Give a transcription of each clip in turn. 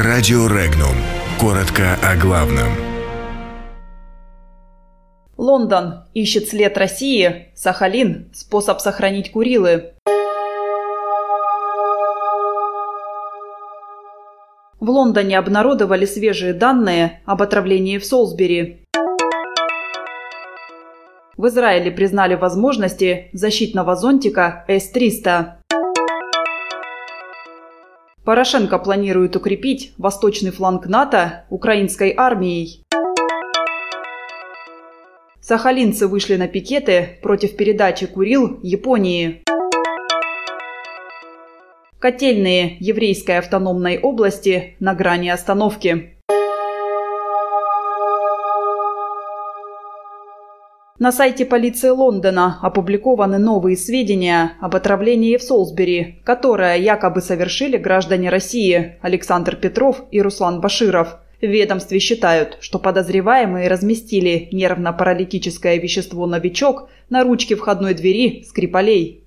Радио Регнум. Коротко о главном. Лондон ищет след России. Сахалин – способ сохранить Курилы. В Лондоне обнародовали свежие данные об отравлении в Солсбери. В Израиле признали возможности защитного зонтика С-300. Порошенко планирует укрепить восточный фланг НАТО украинской армией. Сахалинцы вышли на пикеты против передачи Курил Японии. Котельные еврейской автономной области на грани остановки. На сайте полиции Лондона опубликованы новые сведения об отравлении в Солсбери, которое якобы совершили граждане России Александр Петров и Руслан Баширов. В ведомстве считают, что подозреваемые разместили нервно-паралитическое вещество «Новичок» на ручке входной двери Скрипалей.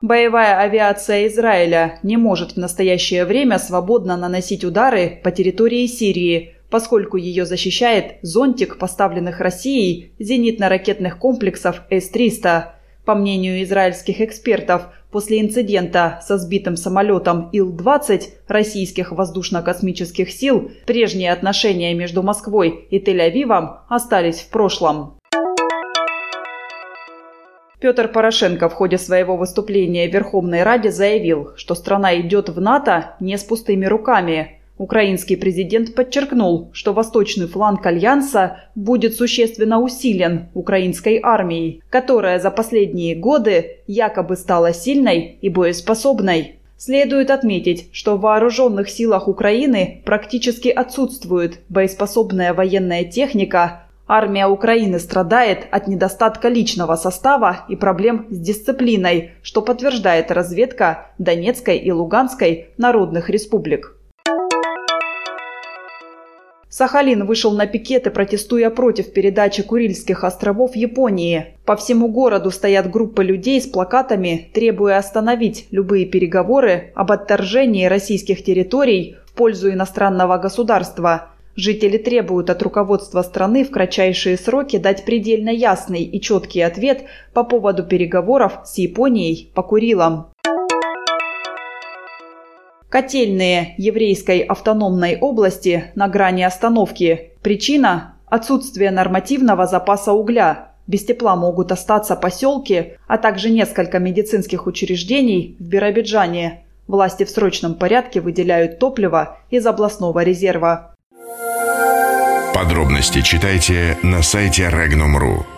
Боевая авиация Израиля не может в настоящее время свободно наносить удары по территории Сирии, поскольку ее защищает зонтик поставленных Россией зенитно-ракетных комплексов С-300. По мнению израильских экспертов, после инцидента со сбитым самолетом Ил-20 российских воздушно-космических сил прежние отношения между Москвой и Тель-Авивом остались в прошлом. Петр Порошенко в ходе своего выступления в Верховной Раде заявил, что страна идет в НАТО не с пустыми руками – Украинский президент подчеркнул, что восточный фланг Альянса будет существенно усилен украинской армией, которая за последние годы якобы стала сильной и боеспособной. Следует отметить, что в вооруженных силах Украины практически отсутствует боеспособная военная техника, Армия Украины страдает от недостатка личного состава и проблем с дисциплиной, что подтверждает разведка Донецкой и Луганской народных республик. Сахалин вышел на пикеты, протестуя против передачи Курильских островов Японии. По всему городу стоят группы людей с плакатами, требуя остановить любые переговоры об отторжении российских территорий в пользу иностранного государства. Жители требуют от руководства страны в кратчайшие сроки дать предельно ясный и четкий ответ по поводу переговоров с Японией по Курилам. Котельные еврейской автономной области на грани остановки. Причина – отсутствие нормативного запаса угля. Без тепла могут остаться поселки, а также несколько медицинских учреждений в Биробиджане. Власти в срочном порядке выделяют топливо из областного резерва. Подробности читайте на сайте Regnum.ru.